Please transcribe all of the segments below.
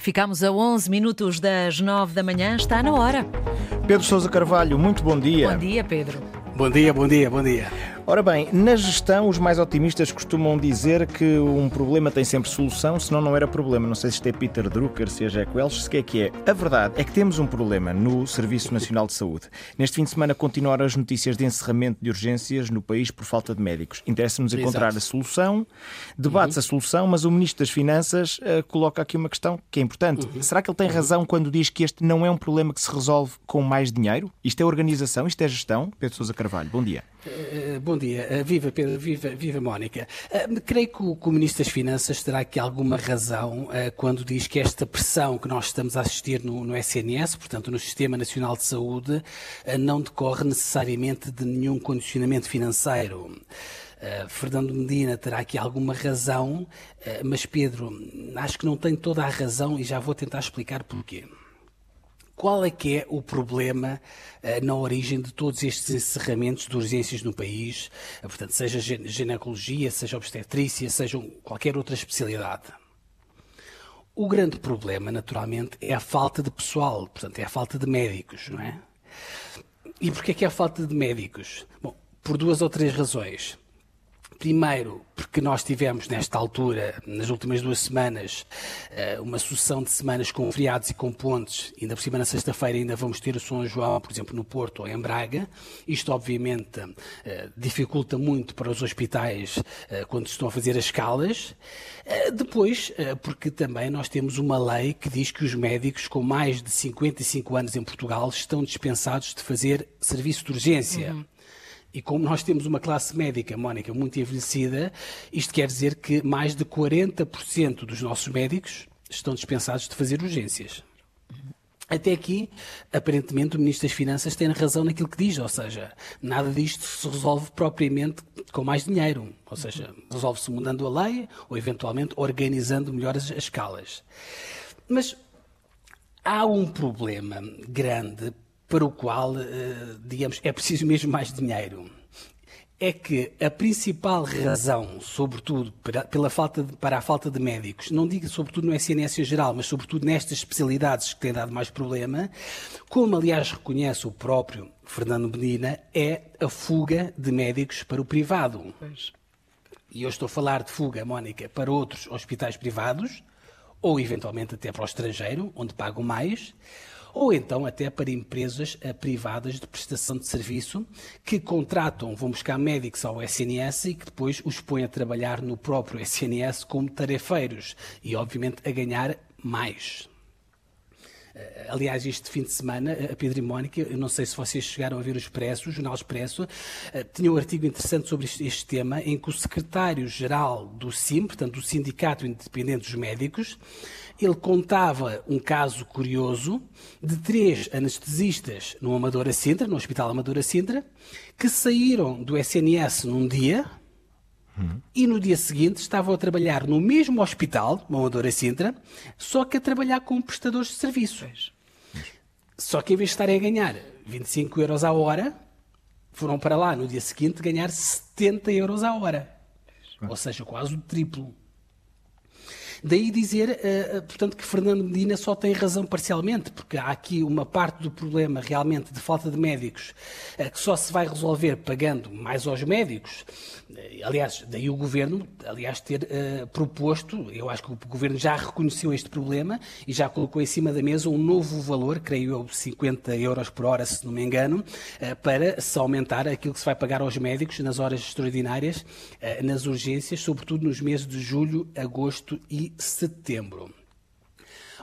Ficamos a 11 minutos das 9 da manhã, está na hora. Pedro Sousa Carvalho, muito bom dia. Bom dia, Pedro. Bom dia, bom dia, bom dia. Ora bem, na gestão, os mais otimistas costumam dizer que um problema tem sempre solução, senão não era problema. Não sei se isto é Peter Drucker, se é Jack Welch, se é que é. A verdade é que temos um problema no Serviço Nacional de Saúde. Neste fim de semana continuaram as notícias de encerramento de urgências no país por falta de médicos. Interessa-nos encontrar Exato. a solução, debate-se uhum. a solução, mas o Ministro das Finanças uh, coloca aqui uma questão que é importante. Uhum. Será que ele tem razão quando diz que este não é um problema que se resolve com mais dinheiro? Isto é organização, isto é gestão? Pedro Sousa Carvalho, bom dia. Uh, bom dia, uh, viva Pedro, viva, viva Mónica. Uh, creio que o, Ministro das Finanças terá aqui alguma razão quando diz que esta pressão que nós estamos a assistir no, no SNS, portanto no Sistema Nacional de Saúde, não decorre necessariamente de nenhum condicionamento financeiro. Fernando Medina terá aqui alguma razão, mas Pedro, acho que não tem toda a razão e já vou tentar explicar porquê. Qual é que é o problema uh, na origem de todos estes encerramentos de urgências no país? Uh, portanto, seja ginecologia, seja obstetrícia, seja qualquer outra especialidade. O grande problema, naturalmente, é a falta de pessoal, portanto, é a falta de médicos, não é? E porquê é que é a falta de médicos? Bom, por duas ou três razões. Primeiro, porque nós tivemos nesta altura, nas últimas duas semanas, eh, uma sucessão de semanas com feriados e com pontes. Ainda por cima, na sexta-feira, ainda vamos ter o São João, por exemplo, no Porto ou em Braga. Isto, obviamente, eh, dificulta muito para os hospitais eh, quando estão a fazer as escalas. Depois, porque também nós temos uma lei que diz que os médicos com mais de 55 anos em Portugal estão dispensados de fazer serviço de urgência. Uhum. E como nós temos uma classe médica, Mónica, muito envelhecida, isto quer dizer que mais de 40% dos nossos médicos estão dispensados de fazer urgências. Até aqui, aparentemente, o Ministro das Finanças tem razão naquilo que diz, ou seja, nada disto se resolve propriamente com mais dinheiro, ou seja, resolve-se mudando a lei ou, eventualmente, organizando melhor as, as escalas. Mas há um problema grande para o qual, eh, digamos, é preciso mesmo mais dinheiro. É que a principal razão, sobretudo pela falta de, para a falta de médicos, não digo sobretudo no SNS em geral, mas sobretudo nestas especialidades que têm dado mais problema, como aliás reconhece o próprio Fernando Medina, é a fuga de médicos para o privado. Pois. E eu estou a falar de fuga, Mónica, para outros hospitais privados, ou eventualmente até para o estrangeiro, onde pagam mais, ou então até para empresas eh, privadas de prestação de serviço que contratam, vão buscar médicos ao SNS e que depois os põem a trabalhar no próprio SNS como tarefeiros e, obviamente, a ganhar mais. Eh, aliás, este fim de semana, a Pedro e Mónica, eu não sei se vocês chegaram a ver o Expresso, o Jornal Expresso, eh, tinha um artigo interessante sobre este, tema, em que o secretário-geral do SIM, portanto, do Sindicato Independente dos Médicos, ele contava um caso curioso de três anestesistas no Amadora Sintra, no Hospital Amadora Sintra, que saíram do SNS num dia, e no dia seguinte estavam a trabalhar no mesmo hospital, Mamadora Sintra, só que a trabalhar com prestadores de serviços. Só que em vez de estarem a ganhar 25 euros a hora, foram para lá no dia seguinte ganhar 70 euros a hora. Ou seja, quase o triplo. Daí dizer, uh, portanto, que Fernando Medina só tem razão parcialmente, porque há aqui uma parte do problema realmente de falta de médicos uh, que só se vai resolver pagando mais aos médicos. Aliás, daí o Governo, aliás, ter proposto, eu acho que o Governo já reconheceu este problema e já colocou em cima da mesa um novo valor, creio eu, 50 euros por hora, se não me engano, para se aumentar aquilo que se vai pagar aos médicos nas horas extraordinárias, nas urgências, sobretudo nos meses de julho, agosto e setembro.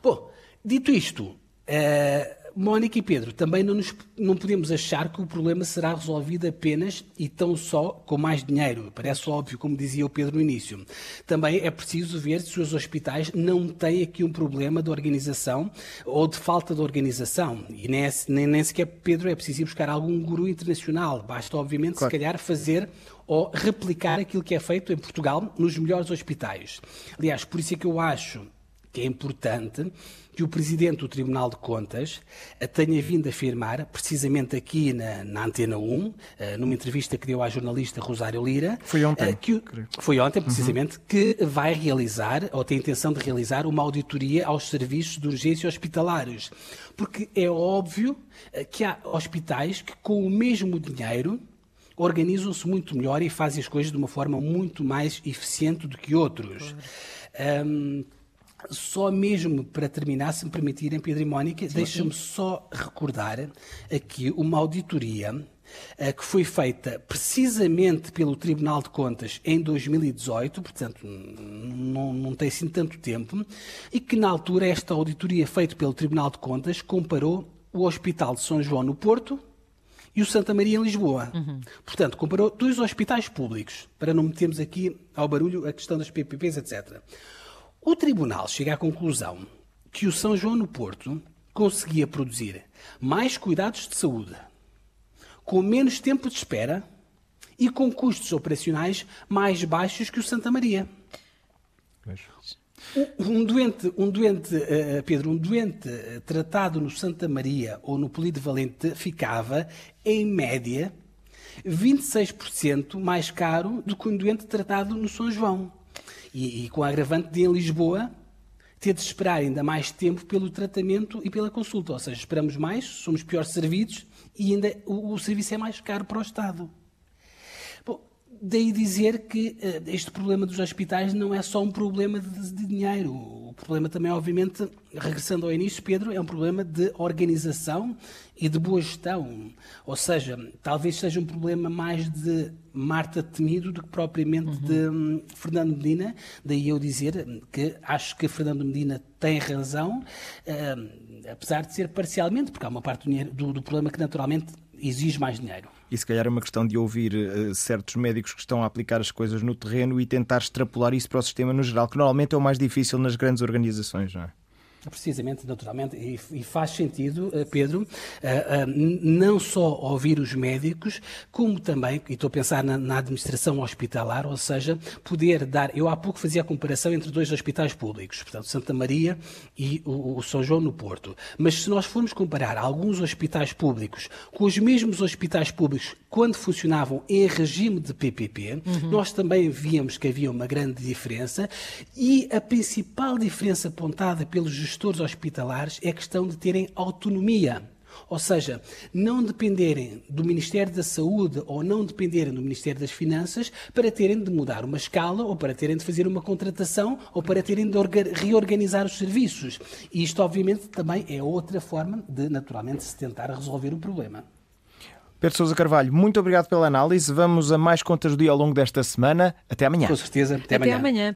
Bom, dito isto, uh, Mónica e Pedro, também não, nos, não podemos achar que o problema será resolvido apenas e tão só com mais dinheiro. Parece óbvio, como dizia o Pedro no início. Também é preciso ver se os hospitais não têm aqui um problema de organização ou de falta de organização. E nem, nem, nem sequer, Pedro, é preciso ir buscar algum guru internacional. Basta, obviamente, claro. se calhar fazer ou replicar aquilo que é feito em Portugal nos melhores hospitais. Aliás, por isso é que eu acho que é importante que o Presidente do Tribunal de Contas tenha vindo a afirmar, precisamente aqui na, na Antena 1, eh, numa entrevista que deu à jornalista Rosário Lira. Foi ontem. Eh, que, foi ontem, precisamente, uhum. que vai realizar, ou tem a intenção de realizar, uma auditoria aos serviços de urgência hospitalares. Porque é óbvio eh, que há hospitais que, com o mesmo dinheiro, organizam-se muito melhor e fazem as coisas de uma forma muito mais eficiente do que outros. Claro. Um, só mesmo para terminar, se me permitirem, Pedro e Mónica, deixa-me só recordar aqui uma auditoria uh, que foi feita precisamente pelo Tribunal de Contas em 2018, portanto não, não tem assim tanto tempo, e que na altura esta auditoria feita pelo Tribunal de Contas comparou o Hospital de São João no Porto e o Santa Maria em Lisboa. Uhum. Portanto, comparou dois hospitais públicos, para não metermos aqui ao barulho a questão das PPPs, etc. O tribunal chega à conclusão que o São João no Porto conseguia produzir mais cuidados de saúde, com menos tempo de espera e com custos operacionais mais baixos que o Santa Maria. Um doente, um doente uh, Pedro, um doente uh, tratado no Santa Maria ou no Polivalente ficava, em média, 26% mais caro do que um doente tratado no São João. E, e com a agravante de, em Lisboa, ter de esperar ainda mais tempo pelo tratamento e pela consulta. Ou seja, esperamos mais, somos piores servidos e ainda o, o serviço é mais caro para o Estado. Daí dizer que uh, este problema dos hospitais não é só um problema de, de, dinheiro. O problema também, obviamente, regressando ao início, Pedro, é um problema de organização e de boa gestão. Ou seja, talvez seja um problema mais de Marta Temido do que propriamente uhum. de um, Fernando Medina. Daí eu dizer que acho que Fernando Medina tem razão, uh, apesar de ser parcialmente, porque há uma parte do, do problema que naturalmente exige mais dinheiro. E se calhar é uma questão de ouvir uh, certos médicos que estão a aplicar as coisas no terreno e tentar extrapolar isso para o sistema no geral, que normalmente é o mais difícil nas grandes organizações, não é? Precisamente, naturalmente, e, faz sentido, eh, Pedro, eh, eh, não só ouvir os médicos, como também, e estou a pensar na, administração hospitalar, ou seja, poder dar. Eu há pouco fazia a comparação entre dois hospitais públicos, portanto, Santa Maria e o, São João no Porto. Mas se nós formos comparar alguns hospitais públicos com os mesmos hospitais públicos quando funcionavam em regime de PPP, uhum. nós também víamos que havia uma grande diferença e a principal diferença apontada pelos gestores hospitalares é a questão de terem autonomia. Ou seja, não dependerem do Ministério da Saúde ou não dependerem do Ministério das Finanças para terem de mudar uma escala ou para terem de fazer uma contratação ou para terem de reorganizar os serviços. E isto, obviamente, também é outra forma de, naturalmente, se tentar resolver o problema. Pedro Sousa Carvalho, muito obrigado pela análise. Vamos a mais contas do dia ao longo desta semana. Até amanhã. Com certeza. Até, até amanhã. amanhã.